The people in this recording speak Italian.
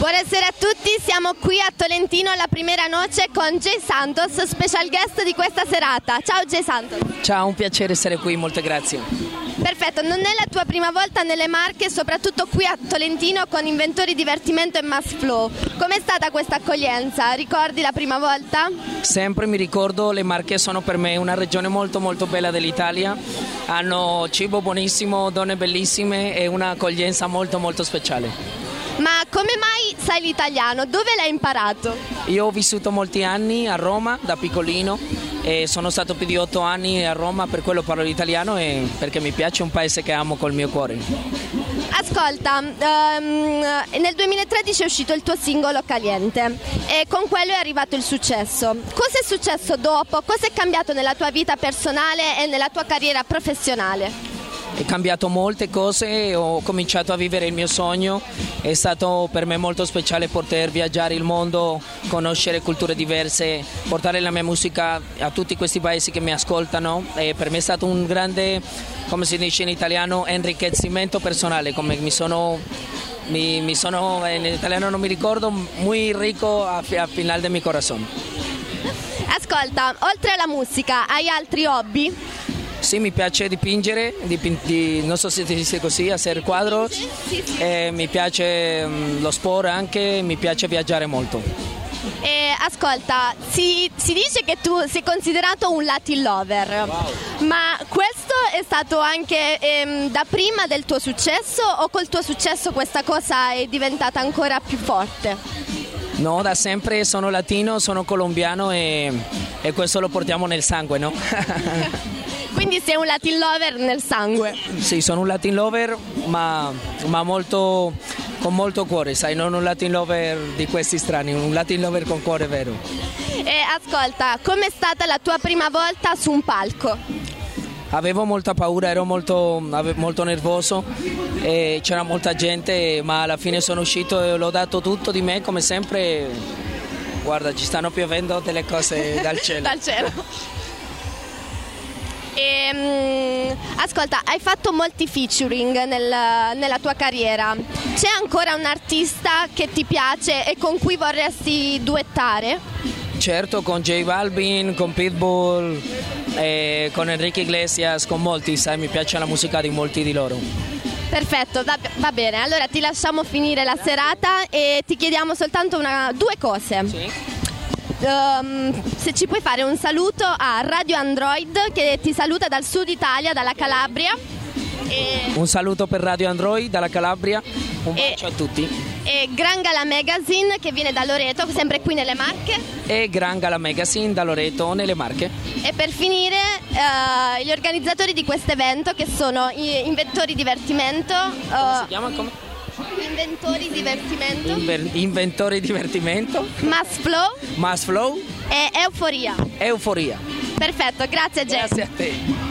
Buonasera a tutti, siamo qui a Tolentino alla Primera Noce con Jay Santos, special guest di questa serata. Ciao Jay Santos. Ciao, un piacere essere qui, molte grazie. Perfetto, non è la tua prima volta nelle Marche, soprattutto qui a Tolentino con Inventori Divertimento e Mass Flow. Com'è stata questa accoglienza? Ricordi la prima volta? Sempre mi ricordo, le Marche sono per me una regione molto molto bella dell'Italia, hanno cibo buonissimo, donne bellissime e un'accoglienza molto molto speciale. Ma come mai sai l'italiano? Dove l'hai imparato? Io ho vissuto molti anni a Roma da piccolino e sono stato più di otto anni a Roma, per quello parlo l'italiano e perché mi piace un paese che amo col mio cuore. Ascolta, um, nel 2013 è uscito il tuo singolo Caliente e con quello è arrivato il successo. Cosa è successo dopo? Cosa è cambiato nella tua vita personale e nella tua carriera professionale? È cambiato molte cose, ho cominciato a vivere il mio sogno, è stato per me molto speciale poter viaggiare il mondo, conoscere culture diverse, portare la mia musica a tutti questi paesi che mi ascoltano e per me è stato un grande, come si dice in italiano, enriquecimento personale, come mi sono mi, mi, sono, in italiano non mi ricordo, muy rico a, a final de mi corazón. Ascolta, oltre alla musica, hai altri hobby? Sì, mi piace dipingere, dipin- di, non so se si dice così, sì, sì, sì. Eh, mi piace um, lo sport anche, mi piace viaggiare molto. Eh, ascolta, si, si, dice che tu sei considerato un Latin lover, wow. ma questo è stato anche ehm, da prima del tuo successo o col tuo successo questa cosa è diventata ancora più forte? No, da sempre sono latino, sono colombiano e, e questo lo portiamo nel sangue, no? Quindi sei un Latin lover nel sangue? Sì, sono un Latin lover, ma, ma molto, con molto cuore, sai, non un Latin lover di questi strani, un Latin lover con cuore vero. E ascolta, com'è stata la tua prima volta su un palco? Avevo molta paura, ero molto, molto nervoso, c'era molta gente, ma alla fine sono uscito e l'ho dato tutto di me come sempre. Guarda, ci stanno piovendo delle cose dal cielo. dal cielo. E, um, ascolta, hai fatto molti featuring nel, nella tua carriera. C'è ancora un artista che ti piace e con cui vorresti duettare? Certo, con J Balvin, con Pitbull, eh, con Enrique Iglesias, con molti, sai, mi piace la musica di molti di loro. Perfetto, va, va bene. Allora ti lasciamo finire la serata e ti chiediamo soltanto una, due cose. Sì um, se ci puoi fare un saluto a Radio Android che ti saluta dal sud Italia, dalla Calabria. E... Un saluto per Radio Android dalla Calabria, un e... bacio a tutti. E Gran Gala Magazine che viene da Loreto, sempre qui nelle Marche. E Gran Gala Magazine da Loreto nelle Marche. E per finire uh, gli organizzatori di questo evento che sono Inventori Divertimento. Uh, come si chiama? Come? Inventori divertimento. Inver- inventori divertimento. Mass flow. Mass flow. E euforia. Euforia. Perfetto, grazie Jack. Grazie a te.